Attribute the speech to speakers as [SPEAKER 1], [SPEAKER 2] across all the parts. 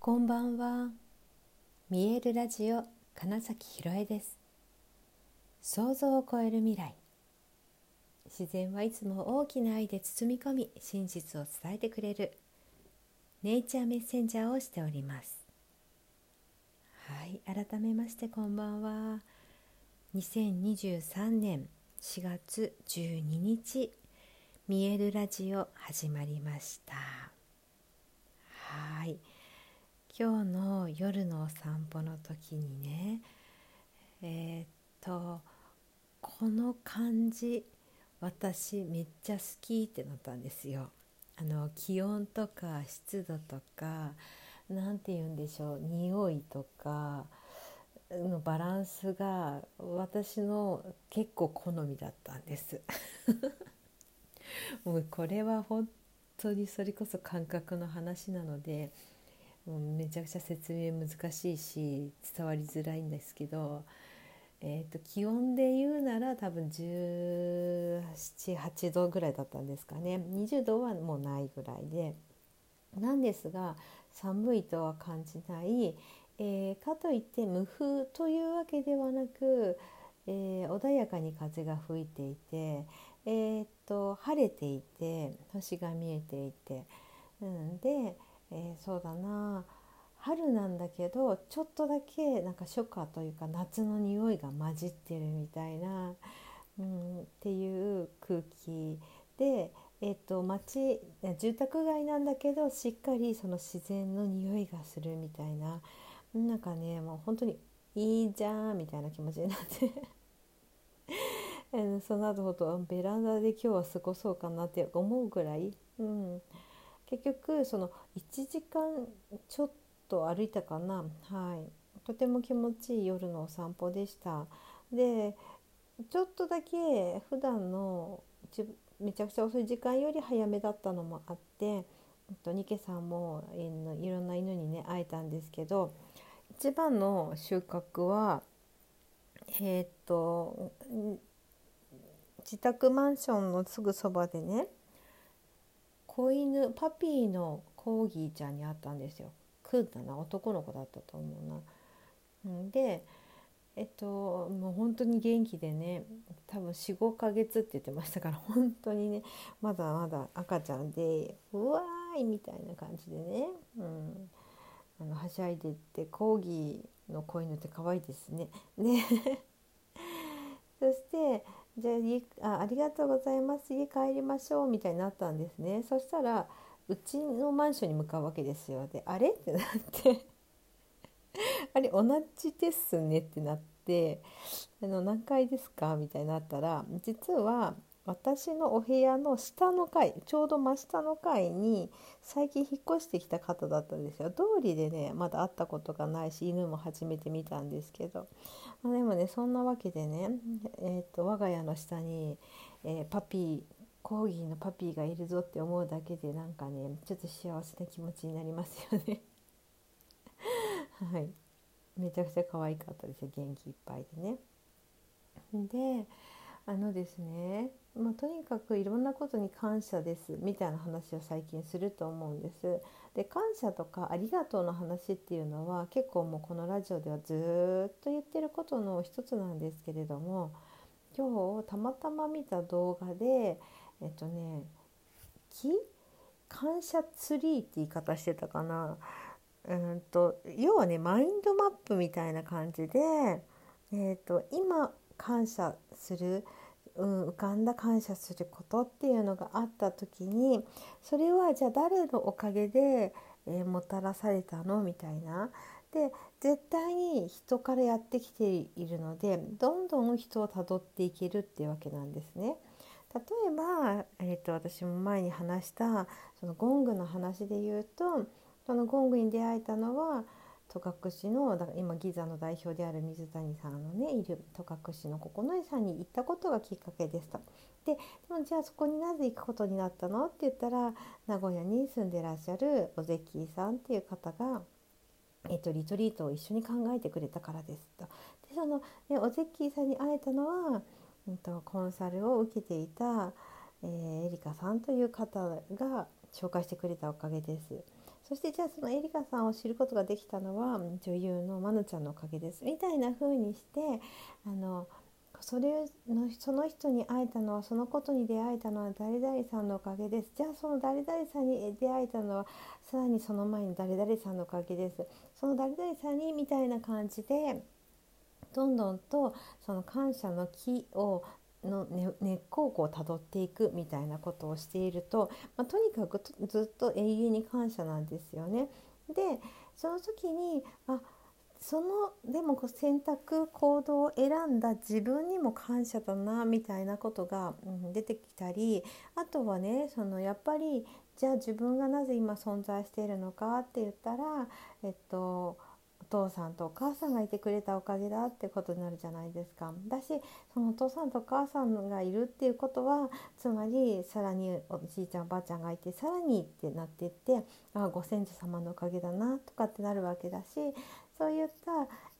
[SPEAKER 1] こんばんは。見えるラジオ金崎ひろえです。想像を超える未来。自然はいつも大きな愛で包み込み、真実を伝えてくれるネイチャーメッセンジャーをしております。はい、改めましてこんばんは。2023年4月12日、見えるラジオ始まりました。今日の夜のお散歩の時にねえー、っとこの感じ私めっちゃ好きってなったんですよ。あの気温とか湿度とか何て言うんでしょう匂いとかのバランスが私の結構好みだったんです。もうこれは本当にそれこそ感覚の話なのでめちゃくちゃ説明難しいし伝わりづらいんですけど、えーと、気温で言うなら多分1718度ぐらいだったんですかね。20度はもうないぐらいで。なんですが寒いとは感じない、えー、かといって無風というわけではなく、えー、穏やかに風が吹いていて、えーと、と晴れていて星が見えていて、うん、でえー、そうだな。春なんだけどちょっとだけなんか初夏というか夏の匂いが混じってるみたいな、うん、っていう空気で、えーと、町住宅街なんだけどしっかりその自然の匂いがするみたいななんかねもう本当にいいじゃんみたいな気持ちになって。その後ほどベランダで今日は過ごそうかなって思うぐらい。うん。結局その1時間ちょっと歩いたかな。はい。とても気持ちいい夜のお散歩でした。でちょっとだけ普段のめちゃくちゃ遅い時間より早めだったのもあってとニケさんもいろんな犬にね会えたんですけど一番の収穫はえー、っと自宅マンションのすぐそばでね子犬パピーのコーギーちゃんに会ったんですよ。クーだな男の子だったと思うな。でえっともう本当に元気でね多分45ヶ月って言ってましたから本当にねまだまだ赤ちゃんでうわーいみたいな感じでね、うん、あのはしゃいでってコーギーの子犬って可愛いですね。ね そしてじゃあ家あありがとうございます。家帰りましょうみたいになったんですね。そしたらうちのマンションに向かうわけですよ。であれ？ってなって。あれ同じですねってなって。あの何階ですか？みたいになったら実は私のお部屋の下の階ちょうど真下の階に最近引っ越してきた方だったんですよ。通りでねまだ会ったことがないし犬も初めて見たんですけど、まあ、でもねそんなわけでね、えーと、我が家の下に、えー、パピーコーギーのパピーがいるぞって思うだけでなんかねちょっと幸せな気持ちになりますよね。はい。めちゃくちゃ可愛かったですよ。元気いっぱいでね。であのですね、まあ、とにかくいろんなことに感謝ですみたいな話を最近すると思うんです。で感謝とかありがとうの話っていうのは結構もうこのラジオではずっと言ってることの一つなんですけれども今日たまたま見た動画でえっとね木感謝ツリーって言い方してたかな。うんと要はねマインドマップみたいな感じで、えーと今感謝するうん、浮かんだ感謝することっていうのがあった時にそれはじゃあ誰のおかげで、えー、もたらされたのみたいな。で絶対に人からやってきているのでどんどん人をたどっていけるっていうわけなんですね。例えば、えーと、私も前に話したそのゴングの話で言うとそのゴングに出会えたのは戸隠のだから今ギザの代表である水谷さんのねいる戸隠の九重さんに行ったことがきっかけでした。ででもじゃあそこになぜ行くことになったのって言ったら名古屋に住んでらっしゃるおぜきさんっていう方が、えっと、リトリートを一緒に考えてくれたからですと。でその、ね、おぜきさんに会えたのは、えっと、コンサルを受けていた、えー、エリカさんという方が紹介してくれたおかげです。そしてじゃあそのエリカさんを知ることができたのは女優のまぬちゃんのおかげですみたいな風にしてあのそれのその人に会えたのはそのことに出会えたのは誰々さんのおかげです。じゃあその誰々さんに出会えたのはさらにその前に誰々さんのおかげです。その誰々さんにみたいな感じでどんどんとその感謝の木をの根っこをこう辿っていくみたいなことをしていると、まあ、とにかくずっと永遠に感謝なんですよね。でその時にあそのでも選択行動を選んだ自分にも感謝だなみたいなことが、うん、出てきたりあとはねそのやっぱりじゃあ自分がなぜ今存在しているのかって言ったらえっと父さんとお母さんがいてくれたおかげだってことになるじゃないですか。だしそのお父さんとお母さんがいるっていうことはつまりさらにおじいちゃんおばあちゃんがいてさらにってなっていってあご先祖様のおかげだなとかってなるわけだしそういった、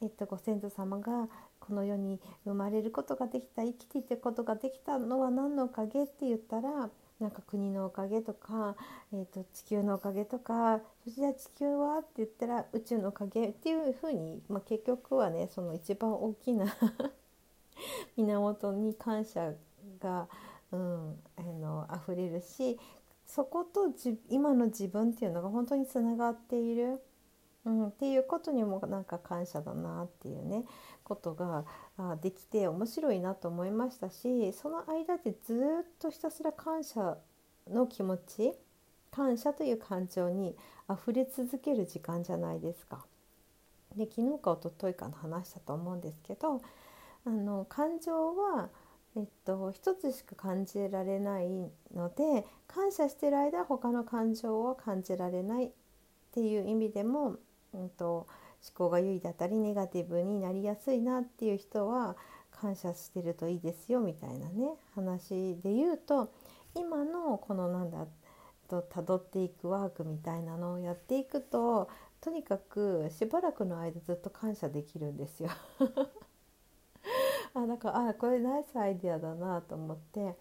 [SPEAKER 1] えっと、ご先祖様がこの世に生まれることができた生きていくことができたのは何のおかげって言ったらなんか国のおかげとか、えーと、地球のおかげとかそして地球はって言ったら宇宙のおかげっていうふうに、まあ、結局はねその一番大きな 源に感謝が、うん、あの溢れるしそこと今の自分っていうのが本当につながっている、うん、っていうことにもなんか感謝だなっていうねことができて面白いなと思いましたしその間でずっとひたすら感謝の気持ち感謝という感情に溢れ続ける時間じゃないですか。で昨日か一昨日かの話したと思うんですけどあの感情は、えっと、一つしか感じられないので感謝してる間他の感情は感じられないっていう意味でも、うんと思考が優位だったりネガティブになりやすいなっていう人は感謝してるといいですよみたいなね話で言うと今のこのなんだと辿っていくワークみたいなのをやっていくととにかくしばらくの間ずっと感謝できるんですよ。あだからあこれナイスアイデアだなと思って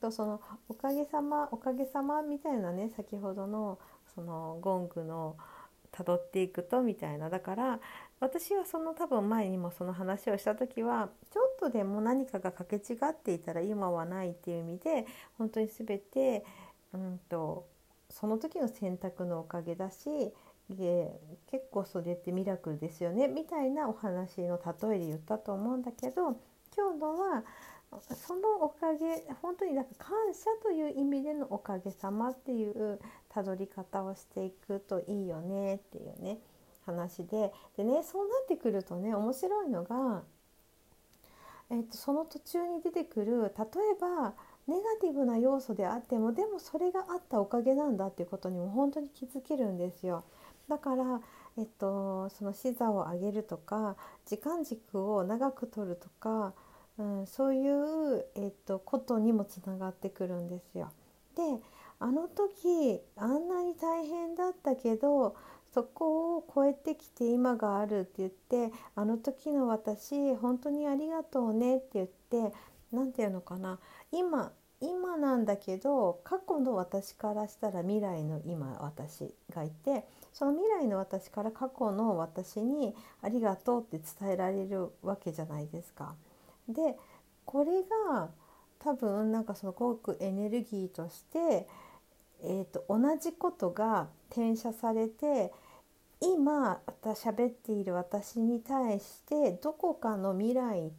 [SPEAKER 1] とそのおかげさまおかげさまみたいなね先ほどのそのゴングの辿っていくとみたいな。だから私はその多分前にもその話をした時はちょっとでも何かが掛け違っていたら今はないっていう意味で本当に全て、うんと、その時の選択のおかげだし結構それってミラクルですよねみたいなお話の例えで言ったと思うんだけど今日のはそのおかげ本当になんか感謝という意味でのおかげさまっていうたどり方をしていくといいよねっていうね話ででねそうなってくるとね面白いのが、えーと、その途中に出てくる例えばネガティブな要素であってもでもそれがあったおかげなんだっていうことにも本当に気づけるんですよ。だから、えっと、その視座を上げるとか時間軸を長く取るとかうん、そういう、えっと、ことにもつながってくるんですよ。であの時あんなに大変だったけどそこを超えてきて今があるって言ってあの時の私本当にありがとうねって言って何て言うのかな今今なんだけど過去の私からしたら未来の今私がいてその未来の私から過去の私にありがとうって伝えられるわけじゃないですか。でこれが多分なんかすごくエネルギーとして、えーと、同じことが転写されて今私喋っている私に対してどこかの未来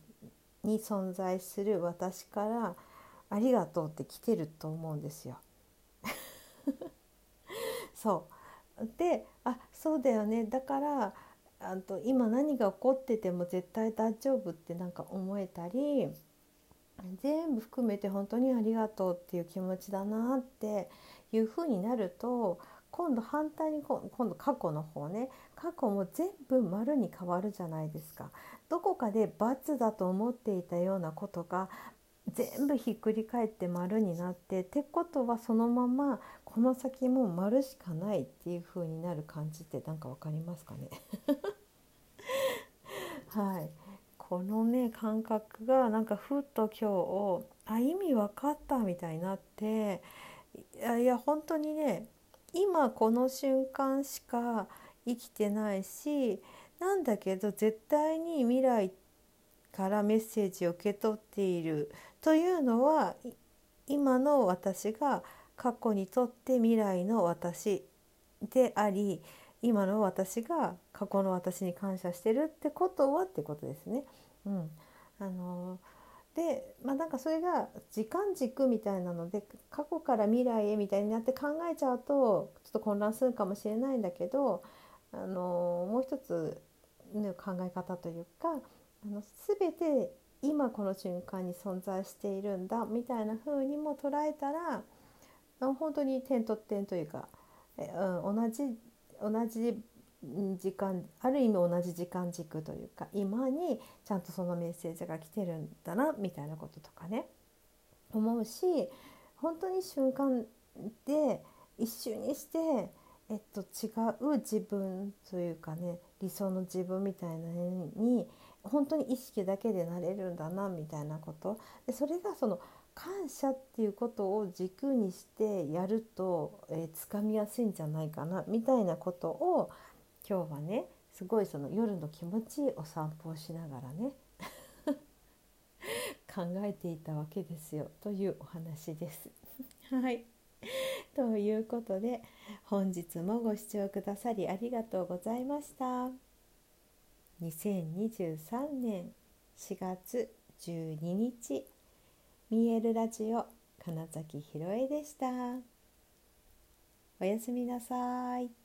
[SPEAKER 1] に存在する私から「ありがとう」って来てると思うんですよ。そうであそうだよねだからあと今何が起こってても絶対大丈夫ってなんか思えたり全部含めて本当にありがとうっていう気持ちだなっていう風になると今度反対に今度過去の方ね過去も全部丸に変わるじゃないですか。どこかで×だと思っていたようなことが全部ひっくり返って丸になってってことはそのままこの先も丸しかないっていう風になる感じって何か分かりますかね？はい。このね感覚がなんかふっと今日あ意味分かったみたいになっていやいや本当にね今この瞬間しか生きてないしなんだけど絶対に未来からメッセージを受け取っているというのは今の私が過去にとって未来の私であり今の私が過去の私に感謝してるってことはってことですね。うん、あのでまあなんかそれが時間軸みたいなので過去から未来へみたいになって考えちゃうとちょっと混乱するかもしれないんだけどあのもう一つの考え方というかあの全て今この瞬間に存在しているんだみたいな風にも捉えたら本当に点と点というか、うん、同じ同じ時間ある意味同じ時間軸というか今にちゃんとそのメッセージが来てるんだなみたいなこととかね思うし本当に瞬間で一瞬にして、えっと、違う自分というかね理想の自分みたいなのに本当に意識だけでなれるんだなみたいなことでそれがその感謝っていうことを軸にしてやると、えー、掴みやすいんじゃないかなみたいなことを今日はねすごいその夜の気持ちいいお散歩をしながらね 考えていたわけですよというお話です。はい ということで本日もご視聴くださりありがとうございました。2023年4月12日見えるラジオ金崎ひろえでした。おやすみなさい。